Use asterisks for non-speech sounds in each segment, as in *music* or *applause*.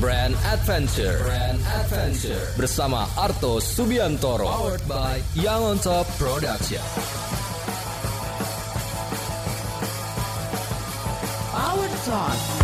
Brand Adventure. Brand Adventure bersama Arto Subiantoro. Powered by Young on Top Production. Powered Talk.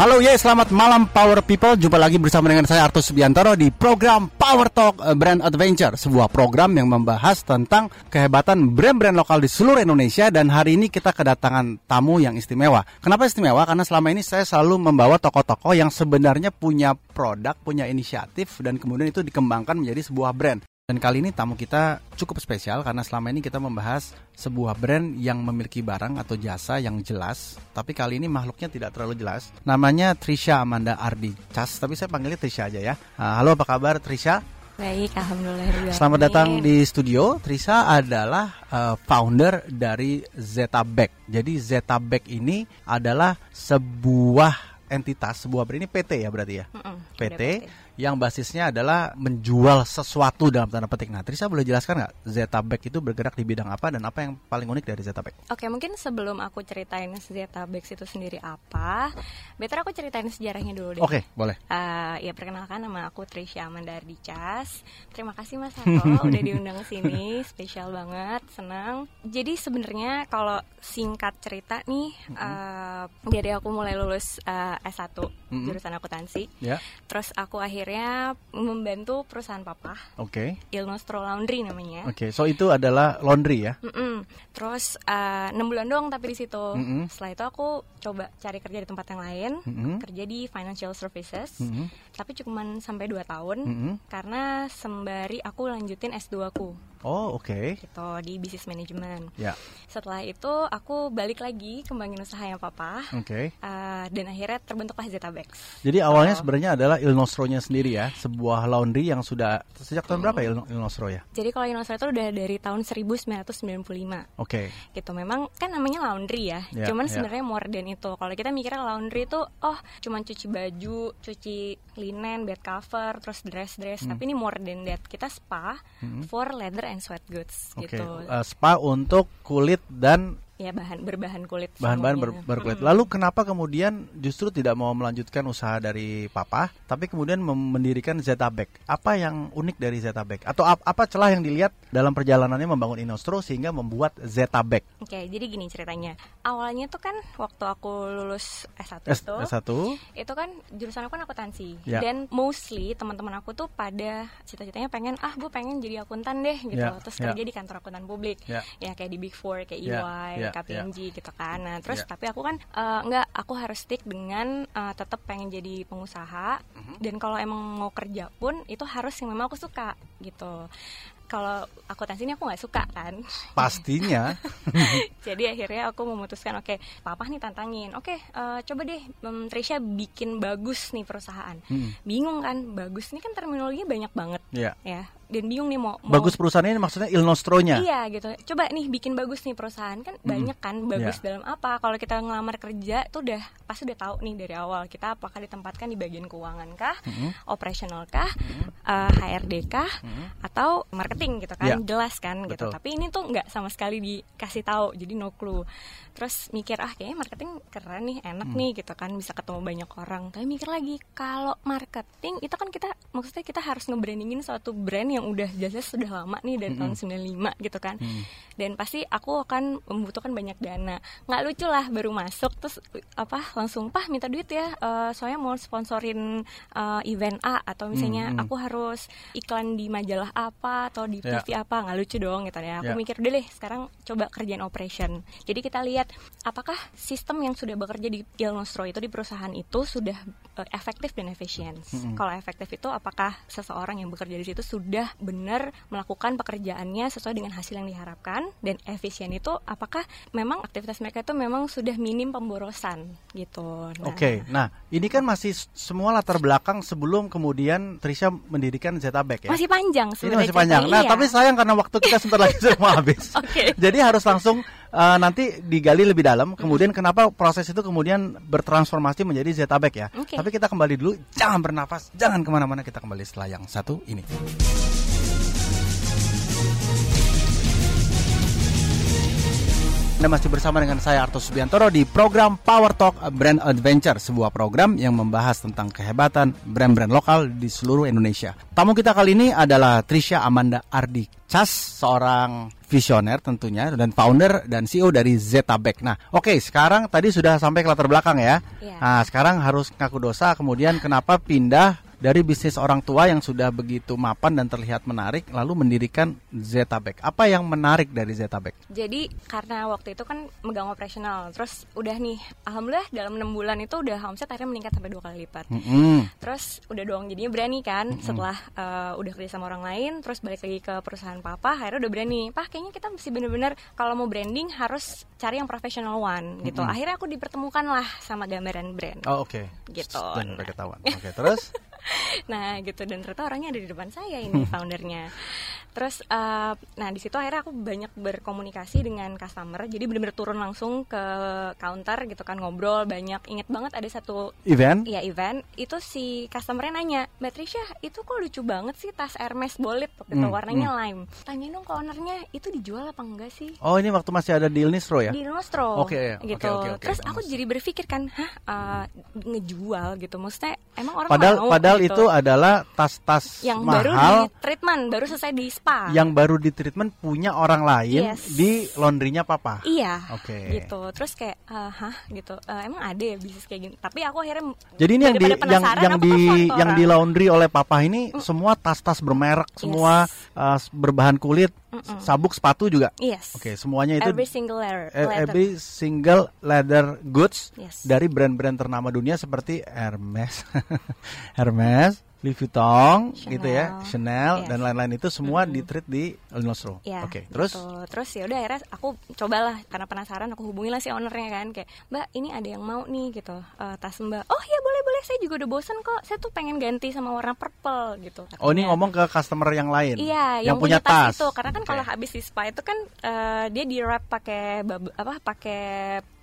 Halo ya, selamat malam Power People. Jumpa lagi bersama dengan saya Artus Subiantoro di program Power Talk eh, Brand Adventure, sebuah program yang membahas tentang kehebatan brand-brand lokal di seluruh Indonesia dan hari ini kita kedatangan tamu yang istimewa. Kenapa istimewa? Karena selama ini saya selalu membawa tokoh-tokoh yang sebenarnya punya produk, punya inisiatif dan kemudian itu dikembangkan menjadi sebuah brand. Dan kali ini tamu kita cukup spesial karena selama ini kita membahas sebuah brand yang memiliki barang atau jasa yang jelas, tapi kali ini makhluknya tidak terlalu jelas. Namanya Trisha Amanda Ardi Cas, tapi saya panggilnya Trisha aja ya. Ah, halo, apa kabar Trisha? Baik, alhamdulillah. Selamat datang di studio. Trisha adalah uh, founder dari Zeta Bag. Jadi Zeta Bag ini adalah sebuah entitas, sebuah brand ini PT ya berarti ya. Mm-mm, PT, udah yang basisnya adalah menjual sesuatu dalam tanda petik. Nah, Trisha boleh jelaskan nggak Zeta Bag itu bergerak di bidang apa dan apa yang paling unik dari Zeta Bag? Oke, mungkin sebelum aku ceritain Zeta Bags itu sendiri apa, better aku ceritain sejarahnya dulu deh. Oke, boleh. Eh, ya perkenalkan nama aku Trisha Amanda Ardicas. Terima kasih Mas Hato *laughs* udah diundang sini, spesial banget, senang. Jadi sebenarnya kalau singkat cerita nih, eh, dari aku mulai lulus eh, S1 Mm-mm. jurusan akuntansi, Ya, terus aku akhirnya membantu perusahaan papa, oke. Il Nostro Laundry namanya. Oke, so itu adalah laundry ya. Mm-mm. Terus eh, enam bulan doang tapi di situ. Mm-mm. Setelah itu aku coba cari kerja di tempat yang lain, Mm-mm. kerja di financial services. Mm-mm. Tapi cuman sampai 2 tahun Mm-mm. karena sembari aku lanjutin S2 aku Oh, oke. gitu di business management. Ya, Setelah itu aku balik lagi kembangin usahanya papa. oke. eh, dan akhirnya terbentuklah Zeta Bags. Jadi awalnya Oh. sebenarnya adalah Il Nostro-nya sendiri ya, sebuah laundry yang sudah sejak tahun berapa Il Il Nostro ya? Jadi kalau Inostra itu udah dari tahun 1995 Oke. gitu memang kan namanya laundry ya Ya, cuman ya. sebenarnya more than itu kalau kita mikirnya laundry itu oh cuman cuci baju cuci linen bed cover terus dress dress Hmm. tapi ini more than that kita spa for leather and sweat goods Oke, gitu. eh, spa untuk kulit dan ya bahan berbahan kulit bahan-bahan ber- berkulit. Lalu kenapa kemudian justru tidak mau melanjutkan usaha dari papa, tapi kemudian mendirikan Zeta Bag? Apa yang unik dari Zeta Bag? Atau ap- apa celah yang dilihat dalam perjalanannya membangun Inostro sehingga membuat Zeta Bag? Oke, jadi gini ceritanya. Awalnya tuh kan waktu aku lulus S1 S- itu, S1? itu kan jurusan aku kan akuntansi. Ya. Dan mostly teman-teman aku tuh pada cita-citanya pengen ah gue pengen jadi akuntan deh gitu. Ya, Terus ya. kerja di kantor akuntan publik. Ya. Ya kayak di Big Four kayak Ya, EY, ya, KPMG gitu kan. Nah, terus Ya. tapi aku kan eh, enggak aku harus stick dengan eh, tetap pengen jadi pengusaha Mhm. dan kalau emang mau kerja pun itu harus yang memang aku suka gitu. Kalau akuntansi ini aku nggak suka kan. Pastinya. *laughs* Jadi akhirnya aku memutuskan oke, papa nih tantangin. Oke, eh, coba deh um, Trisha bikin bagus nih perusahaan. Hmm, Bingung kan? Bagus ini kan terminologinya banyak banget ya. ya. Dan bingung nih mau, mau Bagus perusahaan ini maksudnya Il Nostro-nya. Iya gitu. Coba nih bikin bagus nih perusahaan kan banyak kan bagus Iya. dalam apa? Kalau kita ngelamar kerja tuh udah pasti udah tahu nih dari awal kita apakah ditempatkan di bagian keuangan kah, Mhm. operasional kah, eh, HRD kah, atau marketing gitu kan? Iya. Jelas kan gitu. Betul. Tapi ini tuh nggak sama sekali dikasih tahu, jadi no clue. Terus mikir ah kayaknya marketing keren nih, enak Hmm. nih gitu kan bisa ketemu banyak orang. Tapi mikir lagi kalau marketing itu kan kita maksudnya kita harus nge-brandingin suatu brand yang udah jasa sudah lama nih dari tahun 95 gitu kan. Hmm. Dan pasti aku akan membutuhkan banyak dana. Nggak lucu lah baru masuk terus apa langsung pah minta duit ya. eh, soalnya mau sponsorin eh, event A atau misalnya Hmm, hmm. aku harus iklan di majalah apa atau di Ya. TV apa nggak lucu dong gitu ya. Aku Ya. mikir deh sekarang coba kerjain operation. Jadi kita lihat apakah sistem yang sudah bekerja di Il Nostro itu di perusahaan itu sudah eh, efektif dan efisien. Mm-mm. Kalau efektif itu apakah seseorang yang bekerja di situ sudah benar melakukan pekerjaannya sesuai dengan hasil yang diharapkan dan efisien itu apakah memang aktivitas mereka itu memang sudah minim pemborosan gitu. Nah, Oke, nah ini kan masih semua latar belakang sebelum kemudian Trisha mendirikan Zeta Bag ya. Masih panjang ini sebenarnya masih panjang. Nah, iya. tapi sayang karena waktu kita sebentar lagi *laughs* sudah mau habis. Oke. Jadi harus langsung eh, nanti digali lebih dalam. Kemudian kenapa proses itu kemudian bertransformasi menjadi Zeta Bag ya. Oke. Tapi kita kembali dulu, jangan bernafas, jangan ke mana-mana. Kita kembali setelah yang satu ini. Anda masih bersama dengan saya Arto Subiantoro di program Power Talk Brand Adventure, sebuah program yang membahas tentang kehebatan brand-brand lokal di seluruh Indonesia. Tamu kita kali ini adalah Trisha Amanda Ardi Cas, seorang visioner tentunya dan founder dan CEO dari Zetabek. Nah, oke, okay, sekarang tadi sudah sampai ke latar belakang ya. Iya. Nah, sekarang harus ngaku dosa, kemudian kenapa pindah dari bisnis orang tua yang sudah begitu mapan dan terlihat menarik lalu mendirikan Zetabek. Apa yang menarik dari Zetabek? Jadi karena waktu itu kan megang operasional, terus udah nih, alhamdulillah dalam enam bulan itu udah omset akhirnya meningkat sampai dua kali lipat. Mm-mm. Terus udah doang jadinya berani kan setelah uh, udah kerja sama orang lain, terus balik lagi ke perusahaan papa, akhirnya udah berani. Pah kayaknya kita mesti bener-bener kalau mau branding harus cari yang professional one gitu. Akhirnya aku dipertemukan lah sama gambaran brand. Oh, oke. Gitu. Dan ketahuan. *laughs* Oke, terus? Nah gitu. Dan ternyata orangnya ada di depan saya ini foundernya. Terus uh, nah di situ akhirnya aku banyak berkomunikasi dengan customer. Jadi benar-benar turun langsung ke counter gitu kan ngobrol banyak. Inget banget ada satu Event? ya event. Itu si customernya nanya Mbak Trisha itu kok lucu banget sih tas Hermes Bolit waktu itu Hmm, warnanya lime. Tanyain dong ke ownernya itu dijual apa enggak sih? Oh, ini waktu masih ada di Ilnistro ya? di Nostro Oke, ya. gitu. Oke, oke, oke. terus aku jadi berpikir kan hah uh, ngejual gitu. Maksudnya emang orang Padahal mau padahal gitu? itu adalah tas-tas yang baru di mahal treatment baru selesai di spa. Yang baru di treatment punya orang lain Yes. di laundrynya papa. iya. Oke. gitu. Terus kayak eh, hah? Gitu. Eh, emang ada ya bisnis kayak gini? Tapi aku akhirnya Jadi ini yang di yang yang di yang di laundry oleh papa ini semua tas-tas bermerek, semua uh, berbahan kulit, sabuk sepatu juga. yes Oke, semuanya itu every single letter, e- letter. every single leather goods Yes. dari brand-brand ternama dunia seperti Hermes, *laughs* Hermes, Louis Vuitton, gitu ya, Chanel Yes. dan lain-lain itu semua di treat di El Nostro. Ya, Oke, terus gitu. terus ya udah akhirnya aku cobalah karena penasaran aku hubungi lah si ownernya kan kayak Mbak ini ada yang mau nih gitu eh, tas Mbak. Oh ya boleh boleh saya juga udah bosen kok. Saya tuh pengen ganti sama warna purple gitu. oh ini katanya. ngomong ke customer yang lain. Iya, yang, yang, punya tas. itu karena kan Oke. kalau habis di spa itu kan eh, dia di wrap pakai apa pakai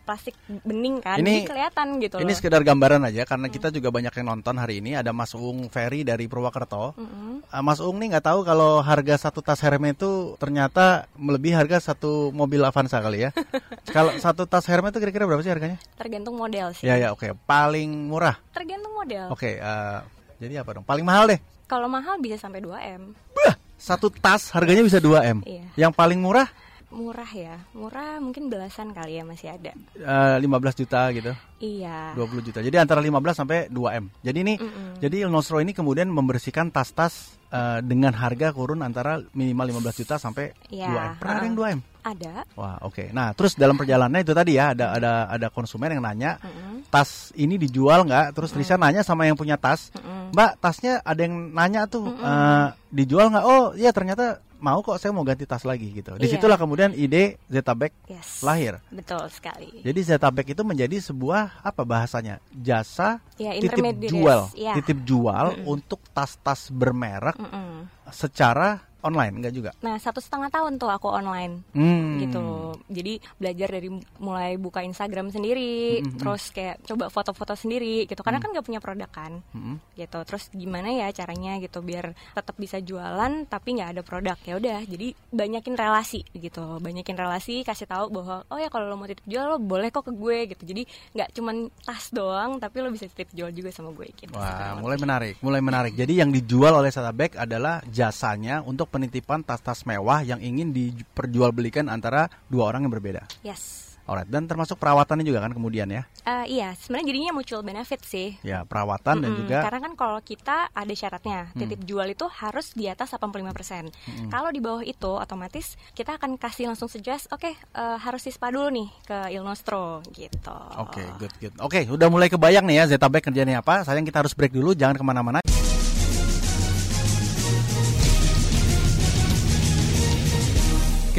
plastik bening kan, Ini- jadi kelihatan gitu Ini loh. sekedar gambaran aja karena kita juga banyak yang nonton hari ini ada Mas Uung Ferry dari Purwokerto. Mm-mm. Uh, Mas Uung nih nggak tahu kalau harga satu tas Hermes itu ternyata melebihi harga satu mobil Avanza kali ya. *laughs* kalau satu tas Hermes itu kira-kira berapa sih harganya? Tergantung model sih. Ya ya oke, paling murah. Tergantung model. Oke, uh, jadi apa dong? Paling mahal deh. Kalau mahal bisa sampai 2 m. Bah, satu tas harganya bisa 2 M. Iya. Yang paling murah Murah ya, murah mungkin belasan kali ya masih ada. uh, 15 juta gitu. Iya. 20 juta. Jadi antara 15 sampai 2 M. Jadi ini Mm-mm. jadi Il Nostro ini kemudian membersihkan tas-tas uh, dengan harga kurun antara minimal 15 juta sampai Iya, 2 M. Pernah ada yang 2 M? Ada. Wah, oke. Nah, terus dalam perjalanannya itu tadi ya ada ada ada konsumen yang nanya, Mm-mm. tas ini dijual nggak? Terus Trisha nanya sama yang punya tas, Mm-mm. Mbak, tasnya ada yang nanya tuh eh, dijual nggak? Oh, iya ternyata mau kok saya mau ganti tas lagi gitu. Iya. Di situlah kemudian ide Zetabek Yes. lahir. Betul sekali. Jadi Zetabek itu menjadi sebuah apa bahasanya? Jasa Ya, titip intermediaries. jual, Ya. titip jual untuk tas-tas bermerek Mm-mm. secara online enggak juga? Nah satu setengah tahun tuh aku online Hmm. gitu. Jadi belajar dari mulai buka Instagram sendiri, Hmm, terus kayak coba foto-foto sendiri gitu. Karena kan nggak punya produk kan, Mm-mm. gitu. Terus gimana ya caranya gitu biar tetap bisa jualan tapi nggak ada produk ya udah. Jadi banyakin relasi gitu, banyakin relasi kasih tahu bahwa oh ya kalau lo mau titip jual lo boleh kok ke gue gitu. Jadi nggak cuman tas doang tapi lo bisa titip jual juga sama gue gitu. Wah, mulai menarik, mulai menarik. Jadi yang dijual oleh Satabek adalah jasanya untuk penitipan tas-tas mewah yang ingin diperjualbelikan antara dua orang yang berbeda. Yes. Alright, dan termasuk perawatannya juga kan kemudian ya. Eh, iya, sebenarnya jadinya mutual benefit sih. Ya, perawatan dan Mm-mm, juga Karena kan kalau kita ada syaratnya, titip jual itu harus di atas 85%. Kalau di bawah itu otomatis kita akan kasih langsung suggest, oke eh, harus di spa dulu nih ke Il Nostro gitu. Oke, good, good. Oke, udah mulai kebayang nih ya Zetabek kerjanya apa. Sayang kita harus break dulu, jangan ke mana-mana.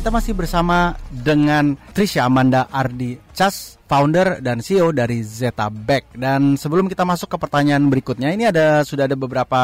Kita masih bersama dengan Trisha Amanda Ardi Cas, founder dan CEO dari Zetabek. Dan sebelum kita masuk ke pertanyaan berikutnya, ini ada sudah ada beberapa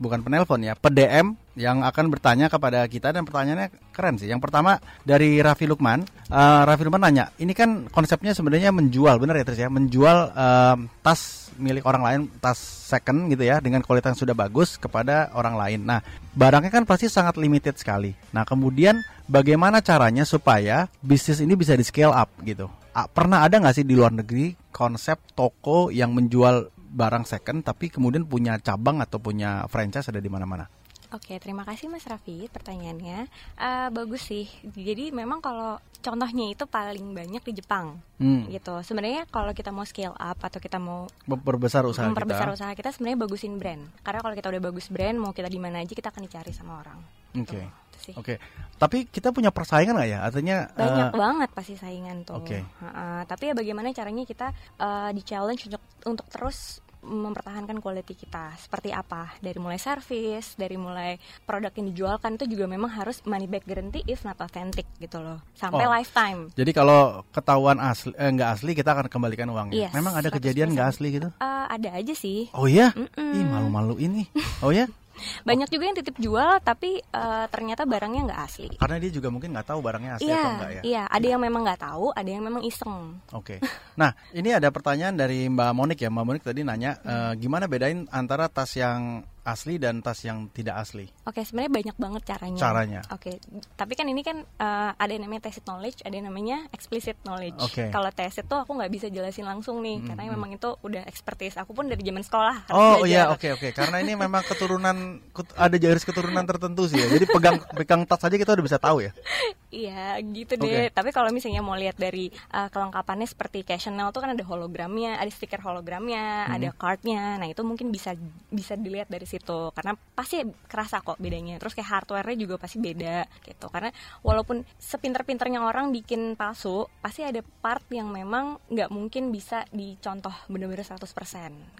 bukan penelpon ya, PDM yang akan bertanya kepada kita dan pertanyaannya keren sih. Yang pertama dari Raffi Lukman, Eh, Raffi Lukman nanya, ini kan konsepnya sebenarnya menjual, benar ya Tris ya, menjual em, tas milik orang lain, tas second gitu ya dengan kualitas yang sudah bagus kepada orang lain. Nah, barangnya kan pasti sangat limited sekali. Nah, kemudian bagaimana caranya supaya bisnis ini bisa di scale up gitu? Pernah ada nggak sih di luar negeri konsep toko yang menjual barang second tapi kemudian punya cabang atau punya franchise ada di mana-mana? Oke, terima kasih Mas Raffi pertanyaannya. Eh, bagus sih. Jadi memang kalau contohnya itu paling banyak di Jepang, Hmm. gitu. Sebenarnya kalau kita mau scale up atau kita mau Memperbesar usaha memperbesar kita. usaha kita, sebenarnya bagusin brand. Karena kalau kita udah bagus brand, mau kita di mana aja kita akan dicari sama orang. Oke. Tuh, itu sih. Oke. Tapi kita punya persaingan nggak ya? Artinya Banyak eh, banget pasti saingan tuh. Oke. Ha-ha. tapi ya bagaimana caranya kita eh, di challenge untuk untuk terus mempertahankan quality kita seperti apa dari mulai service dari mulai produk yang dijualkan itu juga memang harus money back guarantee if not authentic gitu loh sampai Oh. lifetime Jadi kalau ketahuan asli eh, nggak asli kita akan kembalikan uangnya. Yes, Memang ada 100%. kejadian nggak asli gitu? Eh, ada aja sih Oh iya? Mm-mm. Ih malu-malu ini. Oh ya? *laughs* banyak juga yang titip jual tapi eh, ternyata barangnya nggak asli Karena dia juga mungkin nggak tahu barangnya asli iya atau enggak ya. iya ada yang memang nggak tahu ada yang memang iseng Oke. Nah, ini ada pertanyaan dari Mbak Monik ya. Mbak Monik tadi nanya eh, gimana bedain antara tas yang asli dan tas yang tidak asli? Oke, sebenarnya banyak banget caranya. Caranya. Oke, tapi kan ini kan eh, ada yang namanya tacit knowledge, ada yang namanya explicit knowledge. Oke. Kalau tacit tuh aku nggak bisa jelasin langsung nih, karena memang itu udah expertise. Aku pun dari zaman sekolah. harus Oh iya, oke oke. Karena ini memang keturunan ada garis keturunan tertentu sih ya. Jadi pegang pegang tas aja kita udah bisa tahu ya. *laughs* Iya, gitu deh. Tapi kalau misalnya mau lihat dari eh, kelengkapannya seperti cash Chanel tuh kan ada hologramnya, ada stiker hologramnya, Hmm. ada cardnya. Nah itu mungkin bisa bisa dilihat dari situ, karena pasti kerasa kok bedanya. Terus kayak hardware-nya juga pasti beda gitu. Karena walaupun sepinter-pinternya orang bikin palsu, pasti ada part yang memang nggak mungkin bisa dicontoh bener-bener 100%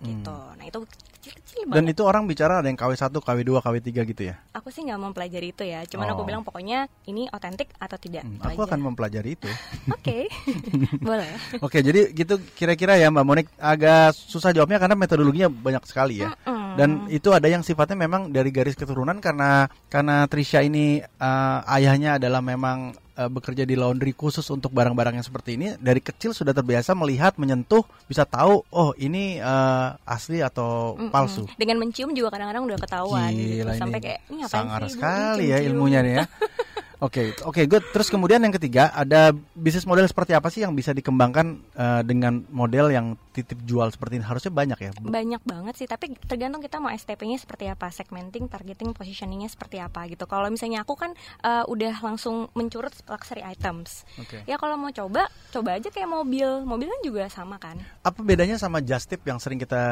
gitu. Nah itu kecil-kecil banget. Dan itu orang bicara ada yang KW1, KW2, KW3 gitu ya. Aku sih nggak mempelajari itu ya. Cuman aku Oh. bilang pokoknya ini otentik atau tidak. Hmm, aku aja. akan mempelajari itu. *laughs* Oke, *laughs* boleh. Oke, jadi gitu kira-kira ya Mbak Monik agak susah jawabnya karena metodologinya banyak sekali ya. Mm-mm. Dan itu ada yang sifatnya memang dari garis keturunan karena karena Trisha ini eh, ayahnya adalah memang eh, bekerja di laundry khusus untuk barang-barang yang seperti ini dari kecil sudah terbiasa melihat menyentuh bisa tahu oh ini eh, asli atau Mm-mm. palsu. Dengan mencium juga kadang-kadang udah ketahuan gitu. Gila Sampai ini kayak ini sangar sih, sekali ya Cium-cium." ilmunya nih ya. Oke, oke, good. Terus kemudian yang ketiga ada bisnis model seperti apa sih yang bisa dikembangkan eh, dengan model yang titip jual seperti ini? Harusnya banyak ya. Banyak banget sih, tapi tergantung kita mau STP-nya seperti apa, segmenting, targeting, positioningnya seperti apa gitu. Kalau misalnya aku kan eh, udah langsung mencurut luxury items. Oke. Ya kalau mau coba, coba aja kayak mobil. Mobil kan juga sama kan. Apa bedanya sama just tip yang sering kita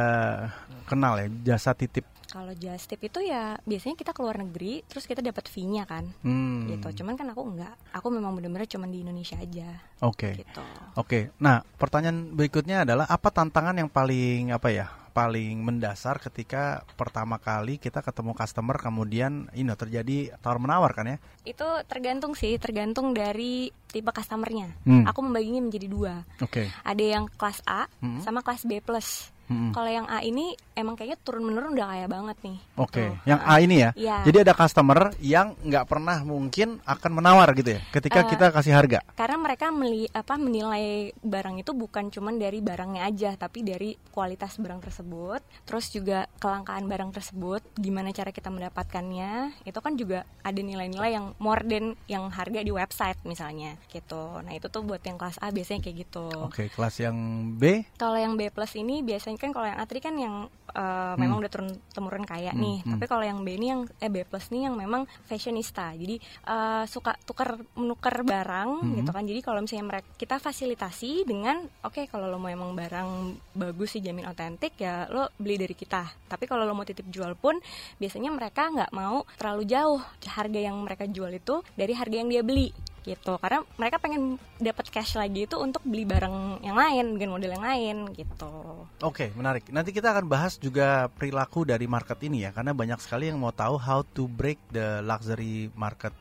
kenal ya, jasa titip? Kalau just tip itu ya biasanya kita keluar negeri, terus kita dapat fee-nya kan. Hmm. Gitu. Cuman kan aku enggak. Aku memang bener-bener cuman di Indonesia aja. Oke. Gitu. Oke. Nah, pertanyaan berikutnya adalah apa tantangan yang paling apa ya? paling mendasar ketika pertama kali kita ketemu customer kemudian ini terjadi tawar menawar kan ya? Itu tergantung sih, tergantung dari tipe customernya. Hmm. Aku membaginya menjadi dua. Oke. Ada yang kelas A Hmm. sama kelas B plus. Mm-mm. Kalau yang A ini emang kayaknya turun menurun udah kaya banget nih. Oke, Tuh. yang A ini ya. Iya. Jadi ada customer yang nggak pernah mungkin akan menawar gitu ya, ketika Eh, kita kasih harga. Karena mereka meli, apa menilai barang itu bukan cuman dari barangnya aja, tapi dari kualitas barang tersebut, terus juga kelangkaan barang tersebut, gimana cara kita mendapatkannya, itu kan juga ada nilai-nilai yang more than yang harga di website misalnya, gitu. Nah itu tuh buat yang kelas A biasanya kayak gitu. Oke, kelas yang B. Kalau yang B plus ini biasanya kan kalau yang A tadi kan yang uh, memang udah turun temurun kaya nih. hmm. Tapi kalau yang B ini yang eh B plus nih yang memang fashionista. Jadi uh, suka tukar menukar barang Hmm. gitu kan. Jadi kalau misalnya mereka kita fasilitasi dengan oke kalau lo mau emang barang bagus sih jamin otentik ya lo beli dari kita. Tapi kalau lo mau titip jual pun biasanya mereka nggak mau terlalu jauh harga yang mereka jual itu dari harga yang dia beli gitu karena mereka pengen dapat cash lagi itu untuk beli barang yang lain dengan model yang lain gitu Oke, menarik. Nanti kita akan bahas juga perilaku dari market ini ya, karena banyak sekali yang mau tahu how to break the luxury market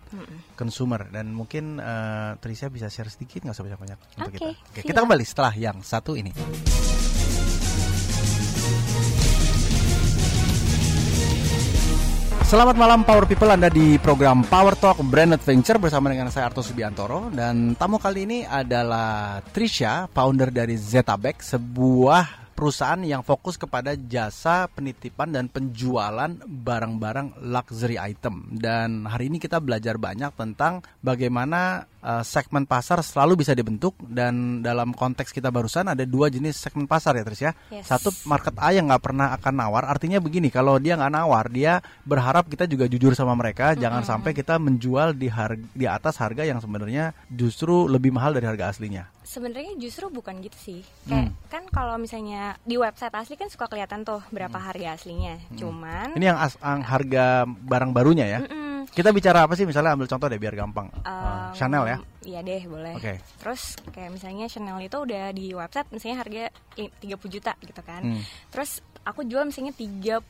consumer dan mungkin eh, Trisha bisa share sedikit nggak usah banyak-banyak untuk Oke, kita. Oke, siap. kita kembali setelah yang satu ini. Selamat malam Power People. Anda di program Power Talk Brand Adventure bersama dengan saya Arto Subiantoro. Dan tamu kali ini adalah Trisha, founder dari Zetabek, sebuah perusahaan yang fokus kepada jasa penitipan dan penjualan barang-barang luxury item. Dan hari ini kita belajar banyak tentang bagaimana uh, segmen pasar selalu bisa dibentuk dan dalam konteks kita barusan ada dua jenis segmen pasar ya Tris ya. Yes. Satu market A yang nggak pernah akan nawar, artinya begini kalau dia nggak nawar dia berharap kita juga jujur sama mereka, jangan sampai kita menjual di harga di atas harga yang sebenarnya justru lebih mahal dari harga aslinya. Sebenarnya justru bukan gitu sih. Kayak kan kalau misalnya di website asli kan suka kelihatan tuh berapa harga aslinya. Cuman Ini yang, as- yang harga barang barunya ya. mm-mm, Kita bicara apa sih? Misalnya ambil contoh deh biar gampang. Uh, um, Chanel ya. Iya deh boleh. Oke. Terus kayak misalnya Chanel itu udah di website misalnya harga i- 30 juta gitu kan. Hmm. Terus aku jual misalnya 32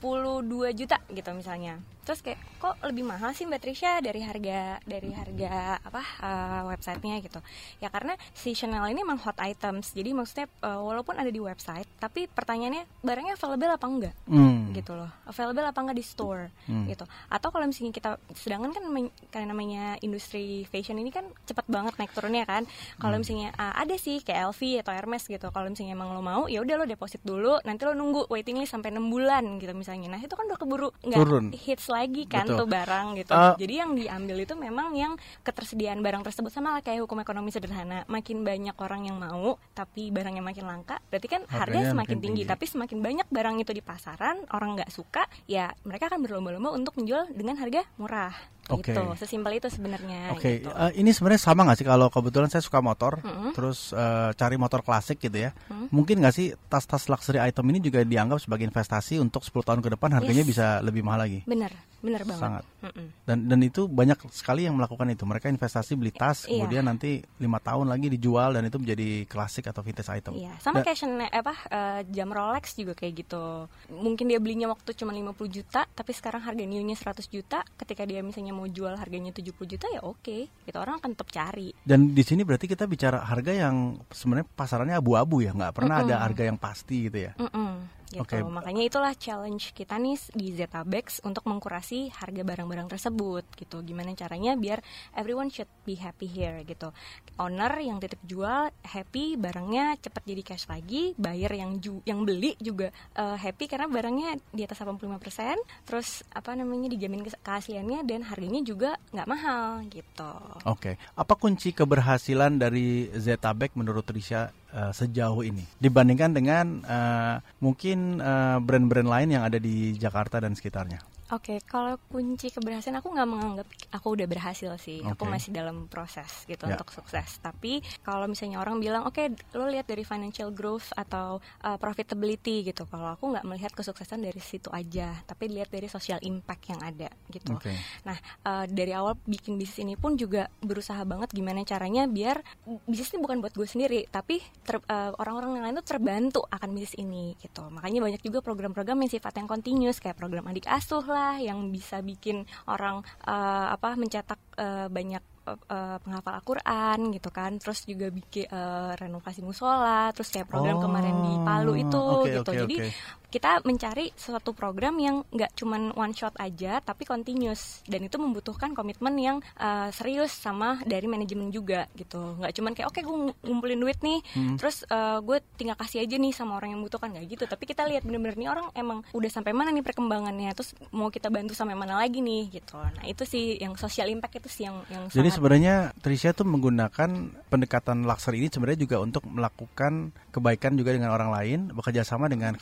juta gitu misalnya. Terus kayak kok lebih mahal sih Mbak Trisha dari harga dari harga apa uh, websitenya gitu. Ya karena si Chanel ini emang hot items. Jadi maksudnya uh, walaupun ada di website tapi pertanyaannya barangnya available apa enggak? Hmm. gitu loh available apa enggak di store Hmm. gitu atau kalau misalnya kita sedangkan kan karena namanya industri fashion ini kan cepat banget naik turunnya kan kalau Hmm. misalnya ah, ada sih kayak LV atau Hermes gitu kalau misalnya emang lo mau ya udah lo deposit dulu nanti lo nunggu waiting list sampai 6 bulan gitu misalnya nah itu kan udah keburu nggak hits lagi kan Betul. tuh barang gitu. Uh, jadi yang diambil itu memang yang ketersediaan barang tersebut. Sama lah kayak hukum ekonomi sederhana. Makin banyak orang yang mau tapi barangnya makin langka berarti kan Harganya harga semakin makin tinggi, tinggi. tapi semakin banyak barang itu di pasaran orang nggak suka ya mereka akan berlomba-lomba untuk menjual dengan harga murah Oke. gitu sesimpel itu sebenarnya Oke, gitu. eh, ini sebenarnya sama nggak sih kalau kebetulan saya suka motor, Mm-mm. terus eh, cari motor klasik gitu ya. Mm. Mungkin nggak sih tas-tas luxury item ini juga dianggap sebagai investasi untuk 10 tahun ke depan harganya Yes. bisa lebih mahal lagi. bener bener banget Sangat. Mm-mm. Dan dan itu banyak sekali yang melakukan itu. Mereka investasi beli tas, Iya. kemudian nanti lima tahun lagi dijual dan itu menjadi klasik atau vintage item. Iya, sama kayak Chanel, apa eh, jam Rolex juga kayak gitu. Mungkin dia belinya waktu cuma 50 juta, tapi sekarang harga nilainya 100 juta. Ketika dia misalnya mau jual harganya 70 juta ya oke. Gitu orang akan tetap cari. Dan di sini berarti kita bicara harga yang sebenarnya pasarannya abu-abu ya, nggak pernah ada Mm-mm. harga yang pasti gitu ya. Mm-mm, gitu. Oke. Makanya itulah challenge kita nih di Zetabex untuk mengkurasi harga barang-barang tersebut gitu. Gimana caranya biar everyone should be happy here gitu. Owner yang titip jual happy, barangnya cepat jadi cash lagi, buyer yang ju- yang beli juga eh, happy karena barangnya di atas 85%, terus apa namanya dijamin keasliannya dan harganya juga nggak mahal gitu. Oke, apa kunci keberhasilan dari Zetabek menurut Risha eh, sejauh ini dibandingkan dengan eh, mungkin eh, brand-brand lain yang ada di Jakarta dan sekitarnya? Oke, kalau kunci keberhasilan aku nggak menganggap aku udah berhasil sih. Aku Oke. masih dalam proses gitu Ya. untuk sukses. Tapi kalau misalnya orang bilang, oke, lo lihat dari financial growth atau uh, profitability gitu. Kalau aku nggak melihat kesuksesan dari situ aja, tapi lihat dari social impact yang ada gitu. Oke. Nah, uh, dari awal bikin bisnis ini pun juga berusaha banget gimana caranya biar bisnis ini bukan buat gue sendiri, tapi ter- uh, orang-orang yang lain tuh terbantu akan bisnis ini gitu. Makanya banyak juga program-program yang sifatnya continuous kayak program adik asuh lah yang bisa bikin orang uh, apa mencetak uh, banyak uh, penghafal Al-Quran gitu kan terus juga bikin uh, renovasi musola terus kayak program Oh, kemarin di Palu itu oke, gitu oke, jadi oke. Kita mencari suatu program yang nggak cuman one shot aja tapi continuous. Dan itu membutuhkan komitmen yang uh, serius sama dari manajemen juga gitu. Nggak cuman kayak oke gue ngumpulin duit nih Hmm. terus uh, gue tinggal kasih aja nih sama orang yang butuhkan nggak gitu. Tapi kita lihat bener-bener nih orang emang udah sampai mana nih perkembangannya terus mau kita bantu sampai mana lagi nih gitu. Nah itu sih yang social impact itu sih yang yang Jadi sebenarnya Trisha tuh menggunakan pendekatan luxury ini sebenarnya juga untuk melakukan kebaikan juga dengan orang lain, bekerja sama dengan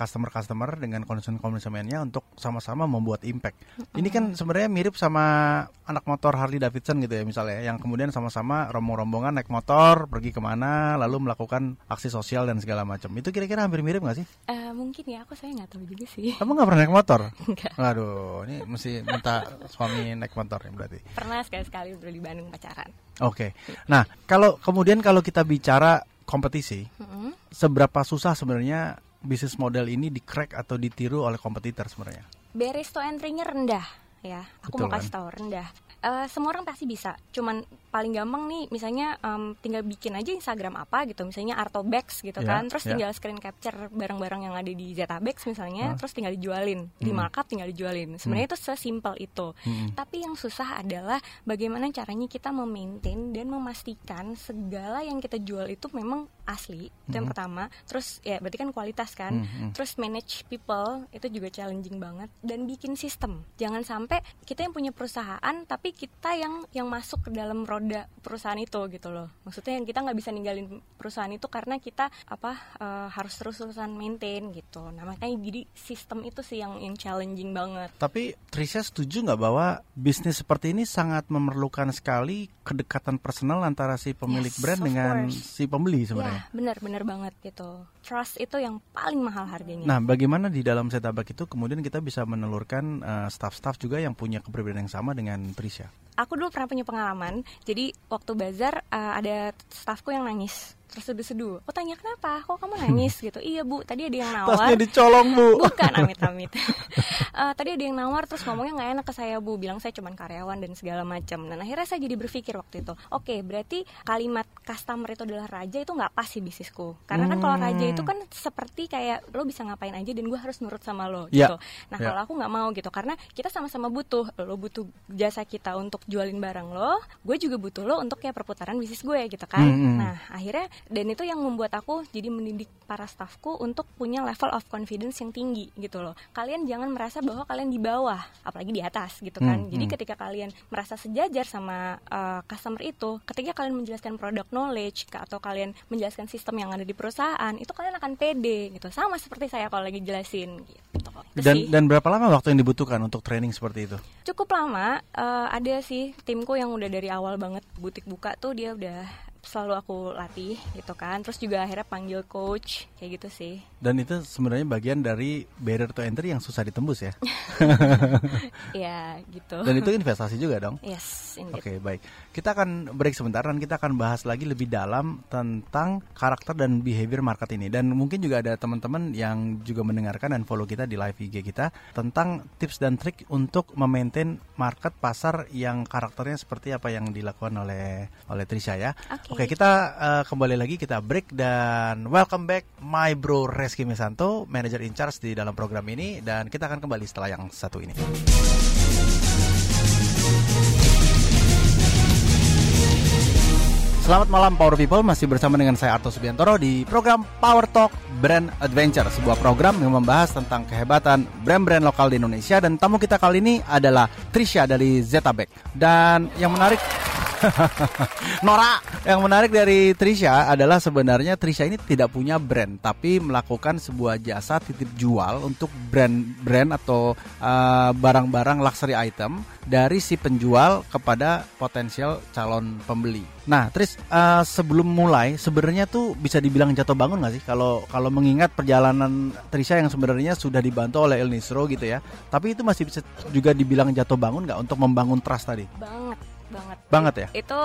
customer-customer dengan konsumen-konsumennya untuk sama-sama membuat impact. Ini kan sebenarnya mirip sama anak motor Harley Davidson gitu ya misalnya, yang kemudian sama-sama rombong-rombongan naik motor pergi ke mana, lalu melakukan aksi sosial dan segala macam. Itu kira-kira hampir mirip nggak sih? Eh, mungkin ya aku saya nggak tahu juga sih Kamu nggak pernah naik motor? *laughs* Nggak. Waduh, ini mesti minta suami naik motor ya berarti. pernah sekali-sekali dulu di Bandung pacaran Oke. Nah, kalau kemudian kalau kita bicara kompetisi, Mm-mm. seberapa susah sebenarnya bisnis model ini di crack atau ditiru oleh kompetitor sebenarnya? Barrier to entry-nya rendah ya. Aku Betul mau kasih kan? tahu rendah. Eh, semua orang pasti bisa. Cuman paling gampang nih, misalnya em, tinggal bikin aja Instagram apa gitu, misalnya Artobex gitu Ya, kan. Terus ya. tinggal screen capture barang-barang yang ada di Zetabex misalnya, Hah? terus tinggal dijualin, di Hmm. markup tinggal dijualin. Sebenarnya itu sesimpel itu. Hmm. Tapi yang susah adalah bagaimana caranya kita memaintain dan memastikan segala yang kita jual itu memang asli. Itu yang Mhm. pertama. Terus ya berarti kan kualitas kan. Hmm, hmm. Terus manage people itu juga challenging banget dan bikin sistem. Jangan sampai kita yang punya perusahaan tapi kita yang yang masuk ke dalam roda perusahaan itu gitu loh. Maksudnya yang kita nggak bisa ninggalin perusahaan itu karena kita apa eh, harus terus-terusan maintain gitu. Nah makanya jadi sistem itu sih yang yang challenging banget. Tapi Trisha setuju nggak bahwa bisnis seperti ini sangat memerlukan sekali kedekatan personal antara si pemilik Yes, brand dengan course. si pembeli sebenarnya. Ya, benar-benar banget gitu. Trust itu yang paling mahal harganya. Nah, bagaimana di dalam setabak itu kemudian kita bisa menelurkan eh, staff-staff juga yang punya kepribadian yang sama dengan Trisha? aku dulu pernah punya pengalaman. Jadi waktu bazar uh, ada stafku yang nangis terus seduh-seduh. Aku tanya kenapa? Kok kamu nangis *laughs* gitu? Iya bu, tadi ada yang nawar. Tasnya dicolong, Bu. *laughs* Bukan amit-amit. *laughs* Eh, tadi ada yang nawar terus ngomongnya nggak enak ke saya bu, bilang saya cuman karyawan dan segala macam. Dan akhirnya saya jadi berpikir waktu itu, oke berarti kalimat customer itu adalah raja itu nggak pas sih bisnisku. Karena kan kalau Hmm. raja itu kan seperti kayak lo bisa ngapain aja dan gue harus nurut sama lo Ya, gitu. Nah ya. kalau aku nggak mau gitu karena kita sama-sama butuh. Lo butuh jasa kita untuk jualin barang lo, gue juga butuh lo untuk kayak perputaran bisnis gue gitu kan. Hmm, hmm. Nah akhirnya dan itu yang membuat aku jadi mendidik para staffku untuk punya level of confidence yang tinggi gitu loh. Kalian jangan merasa bahwa kalian di bawah, apalagi di atas gitu kan. Hmm, Jadi hmm. ketika kalian merasa sejajar sama uh, customer itu, ketika kalian menjelaskan product knowledge atau kalian menjelaskan sistem yang ada di perusahaan, itu kalian akan pede gitu. Sama seperti saya kalau lagi jelasin gitu. Itu Dan sih. dan berapa lama waktu yang dibutuhkan untuk training seperti itu? Cukup lama, eh, ada sih timku yang udah dari awal banget butik buka tuh dia udah selalu aku latih gitu kan. Terus juga akhirnya panggil coach kayak gitu sih. Dan itu sebenarnya bagian dari barrier to entry yang susah ditembus ya. *laughs* Ya gitu. Dan itu investasi juga dong. Yes, Oke indeed. baik, kita akan break sebentar dan kita akan bahas lagi lebih dalam tentang karakter dan behavior market ini dan mungkin juga ada teman-teman yang juga mendengarkan dan follow kita di live IG kita tentang tips dan trik untuk memaintain market pasar yang karakternya seperti apa yang dilakukan oleh oleh Trisha ya. Oke. Oke kita eh, kembali lagi kita break dan welcome back my bro Reski Misanto, manager in charge di dalam program ini dan kita akan kembali setelah yang satu ini. Selamat malam Power People, masih bersama dengan saya Arto Subiantoro di program Power Talk Brand Adventure, sebuah program yang membahas tentang kehebatan brand-brand lokal di Indonesia dan tamu kita kali ini adalah Trisha dari Zetabek. Dan yang menarik *laughs* Nora, yang menarik dari Trisha adalah sebenarnya Trisha ini tidak punya brand, tapi melakukan sebuah jasa titip jual untuk brand-brand atau uh, barang-barang luxury item dari si penjual kepada potensial calon pembeli. Nah, Tris, uh, sebelum mulai, sebenarnya tuh bisa dibilang jatuh bangun nggak sih kalau kalau mengingat perjalanan Trisha yang sebenarnya sudah dibantu oleh El Nisro gitu ya, tapi itu masih bisa juga dibilang jatuh bangun nggak untuk membangun trust tadi? Banget, banget. Banget ya? Itu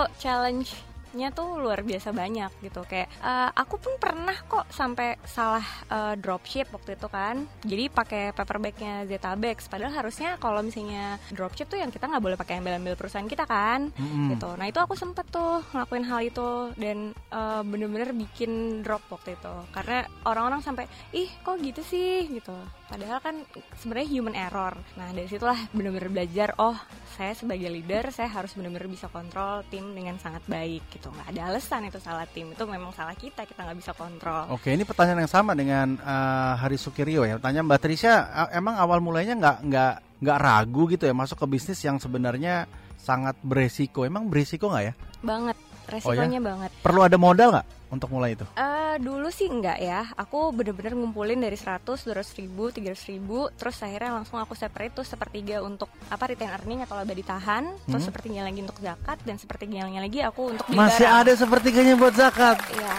challenge-nya tuh luar biasa banyak gitu. Kayak eh, aku pun pernah kok sampai salah eh, dropship waktu itu kan. Jadi pakai paper bag-nya Zetabex. Padahal harusnya kalau misalnya dropship tuh yang kita nggak boleh pakai embel-embel perusahaan kita kan. Mm-mm. gitu. Nah itu aku sempet tuh ngelakuin hal itu dan eh, bener-bener bikin drop waktu itu karena orang-orang sampai ih kok gitu sih gitu. Padahal kan sebenarnya human error. Nah dari situlah bener-bener belajar oh saya sebagai leader saya harus bener-bener bisa kontrol tim dengan sangat baik gitu. Nggak ada alasan itu salah tim itu memang salah kita kita nggak bisa kontrol. Oke, ini pertanyaan yang sama dengan eh, Hari Sukirio ya. Tanya Mbak Trisha, a- emang awal mulanya nggak nggak nggak ragu gitu ya masuk ke bisnis yang sebenarnya sangat beresiko. Emang beresiko nggak ya? Banget resikonya banget. Perlu ada modal nggak untuk mulai itu? Eh dulu sih enggak ya. Aku bener-bener ngumpulin dari 100, 200 ribu, 300 ribu. Terus akhirnya langsung aku separate tuh sepertiga untuk apa retain earning atau laba ditahan. Terus Hmm. sepertiga lagi untuk zakat dan sepertiganya lagi aku untuk beli Masih barang. ada sepertiganya buat zakat. Iya.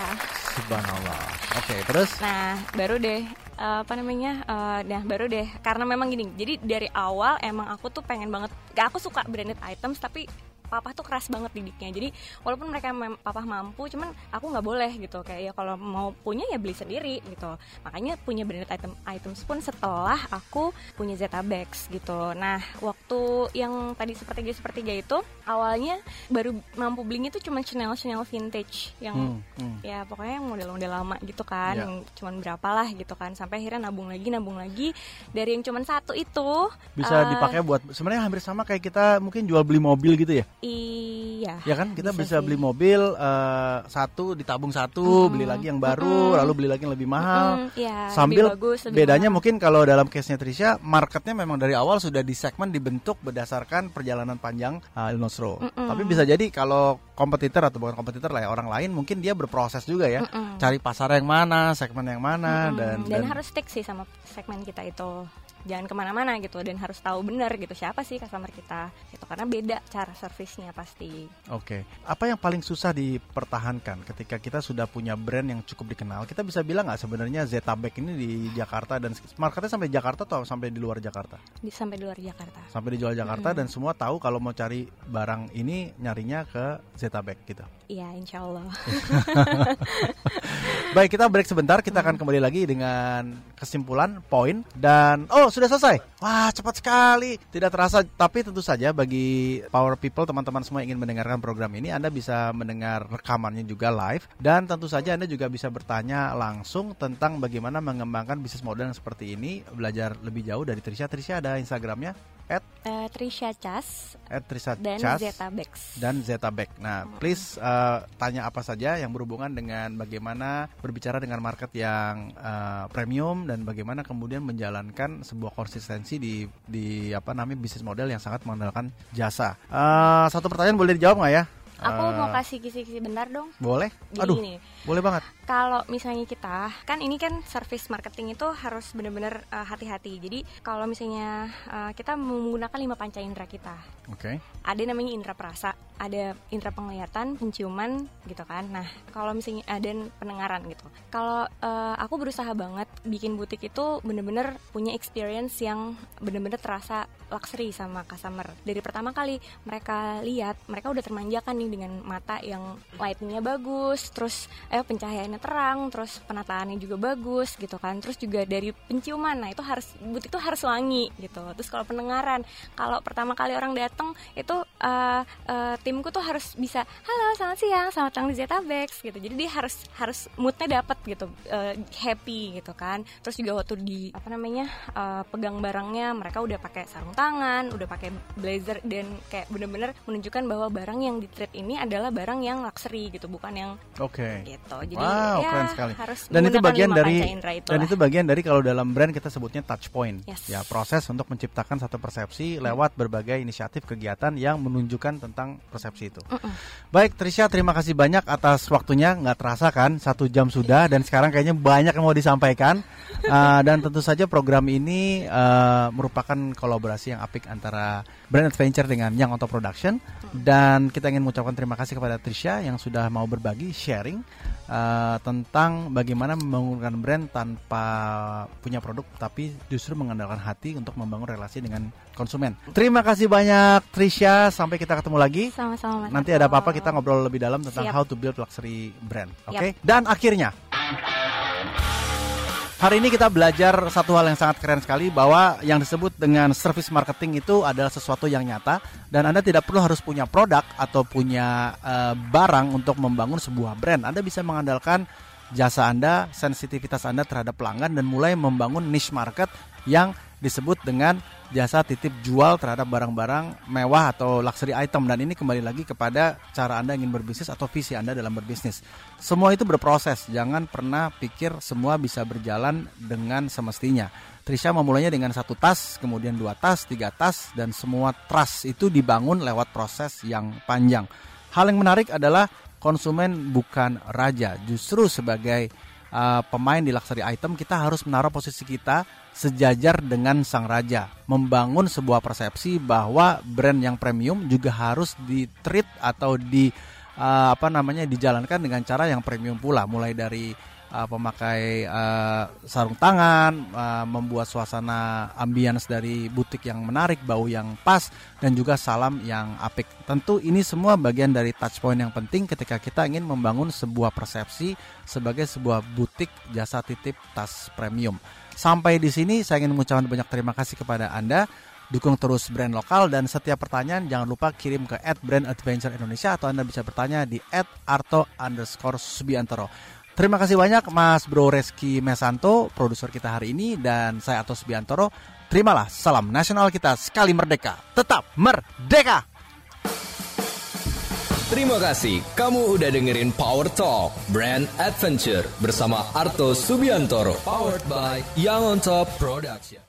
Subhanallah. Oke, terus Nah baru deh eh, apa namanya? eh, nah baru deh karena memang gini. Jadi dari awal emang aku tuh pengen banget. Gak aku suka branded items tapi papa tuh keras banget didiknya. Jadi walaupun mereka mem- papa mampu cuman aku nggak boleh gitu. Kayak ya kalau mau punya ya beli sendiri gitu. Makanya punya branded item items pun setelah aku punya Zeta Bags gitu. Nah waktu yang tadi sepertiga sepertiga itu awalnya baru mampu belinya tuh cuma Chanel Chanel vintage yang Hmm, hmm. ya pokoknya yang model-model lama gitu kan yang cuman berapa lah gitu kan. Sampai akhirnya nabung lagi nabung lagi. Dari yang cuman satu itu Bisa eh, dipakai buat sebenarnya hampir sama kayak kita mungkin jual beli mobil gitu ya. iya Ya kan kita bisa, Bisa beli mobil eh, satu ditabung satu, Mm-mm. beli lagi yang baru, Mm-mm. lalu beli lagi yang lebih mahal. Mm, iya, Sambil lebih bagus, lebih bedanya mahal. mungkin kalau dalam case-nya Trisha, marketnya memang dari awal sudah di segmen dibentuk berdasarkan perjalanan panjang uh, Il Nostro. Tapi bisa jadi kalau kompetitor atau bukan kompetitor lah ya orang lain mungkin dia berproses juga ya, Mm-mm. cari pasar yang mana, segmen yang mana Mm-mm. dan, dan, harus stick sih sama segmen kita itu jangan ke mana-mana gitu dan harus tahu benar gitu siapa sih customer kita gitu karena beda cara servisnya pasti Oke, apa yang paling susah dipertahankan ketika kita sudah punya brand yang cukup dikenal? Kita bisa bilang nggak sebenarnya Zeta Bag ini di Jakarta dan marketnya sampai Jakarta atau sampai di luar Jakarta? di, sampai di luar Jakarta Sampai di jual Jakarta dan semua tahu kalau mau cari barang ini nyarinya ke Zeta Bag gitu. Iya insya Allah *laughs* Baik, kita break sebentar. Kita akan kembali lagi dengan kesimpulan, poin dan oh sudah selesai. Wah cepat sekali. Tidak terasa, tapi tentu saja bagi Power People teman-teman semua yang ingin mendengarkan program ini, Anda bisa mendengar rekamannya juga live dan tentu saja Anda juga bisa bertanya langsung tentang bagaimana mengembangkan bisnis model yang seperti ini. Belajar lebih jauh dari Trisha. Trisha ada Instagramnya at Eh, Trisha Chas at Trisha dan Chas Zeta Bags dan Zeta Back. Nah, please uh, tanya apa saja yang berhubungan dengan bagaimana berbicara dengan market yang uh, premium dan bagaimana kemudian menjalankan sebuah konsistensi di di apa namanya bisnis model yang sangat mengandalkan jasa. Uh, satu pertanyaan boleh dijawab nggak ya? aku Uh, mau kasih kisi-kisi bentar dong boleh? jadi Aduh, gini boleh banget. Kalau misalnya kita kan ini kan service marketing itu harus benar-benar uh, hati-hati. Jadi kalau misalnya uh, kita menggunakan lima panca indera kita. Oke. ada namanya indera perasa ada indera penglihatan penciuman gitu kan. Nah kalau misalnya uh, dan pendengaran gitu. Kalau uh, aku berusaha banget bikin butik itu bener-bener punya experience yang bener-bener terasa luxury sama customer. Dari pertama kali mereka lihat mereka udah termanjakan nih dengan mata yang lightingnya bagus terus eh pencahayaannya terang terus penataannya juga bagus gitu kan. Terus juga dari penciuman nah itu harus butik itu harus wangi gitu. Terus kalau pendengaran kalau pertama kali orang datang itu uh, uh, timku tuh harus bisa halo selamat siang selamat datang di Zeta Bags gitu. Jadi dia harus harus moodnya dapat gitu uh, happy gitu kan. Terus juga waktu di apa namanya uh, pegang barangnya mereka udah pakai sarung tangan udah pakai blazer dan kayak bener-bener menunjukkan bahwa barang yang di trade ini adalah barang yang luxury gitu bukan yang Oke. gitu. Jadi wow, ya keren sekali. harus Dan itu bagian dari dan itu bagian dari kalau dalam brand kita sebutnya touch point. Yes. Ya, proses untuk menciptakan satu persepsi lewat berbagai inisiatif kegiatan yang menunjukkan tentang persepsi itu. Mm-mm. Baik, Trisha, terima kasih banyak atas waktunya. Nggak terasa kan, satu jam sudah dan sekarang kayaknya banyak yang mau disampaikan. Uh, *laughs* dan tentu saja program ini uh, merupakan kolaborasi yang apik antara Brand Adventure dengan Young Auto Production. Dan kita ingin mengucapkan terima kasih kepada Trisha yang sudah mau berbagi sharing uh, tentang bagaimana membangunkan brand tanpa punya produk, tapi justru mengandalkan hati untuk membangun relasi dengan konsumen. Terima kasih banyak Trisha. Sampai kita ketemu lagi. sama-sama Mas Nanti ada apa-apa kita ngobrol lebih dalam tentang Siap. how to build luxury brand. Oke. Yap. Dan akhirnya Hari ini kita belajar satu hal yang sangat keren sekali bahwa yang disebut dengan service marketing itu adalah sesuatu yang nyata dan Anda tidak perlu harus punya produk atau punya eh, barang untuk membangun sebuah brand. Anda bisa mengandalkan jasa Anda, sensitivitas Anda terhadap pelanggan dan mulai membangun niche market yang disebut dengan jasa titip jual terhadap barang-barang mewah atau luxury item dan ini kembali lagi kepada cara Anda ingin berbisnis atau visi Anda dalam berbisnis. Semua itu berproses, jangan pernah pikir semua bisa berjalan dengan semestinya. Trisha memulainya dengan satu tas, kemudian dua tas, tiga tas, dan semua trust itu dibangun lewat proses yang panjang. Hal yang menarik adalah konsumen bukan raja, justru sebagai uh, pemain di luxury item kita harus menaruh posisi kita sejajar dengan sang raja, membangun sebuah persepsi bahwa brand yang premium juga harus di treat atau di uh, apa namanya dijalankan dengan cara yang premium pula, mulai dari uh, pemakai uh, sarung tangan, uh, membuat suasana ambience dari butik yang menarik, bau yang pas, dan juga salam yang apik. Tentu ini semua bagian dari touch point yang penting ketika kita ingin membangun sebuah persepsi sebagai sebuah butik jasa titip tas premium. Sampai di sini saya ingin mengucapkan banyak terima kasih kepada Anda dukung terus brand lokal dan setiap pertanyaan jangan lupa kirim ke at brand adventure Indonesia atau Anda bisa bertanya di at arto underscore subiantoro. Terima kasih banyak Mas Bro Reski Mesanto, produser kita hari ini dan saya Arto Subiantoro. Terimalah salam nasional kita sekali merdeka, tetap merdeka. Terima kasih kamu udah dengerin Power Talk Brand Adventure bersama Arto Subiantoro. Powered by Young on Top Production.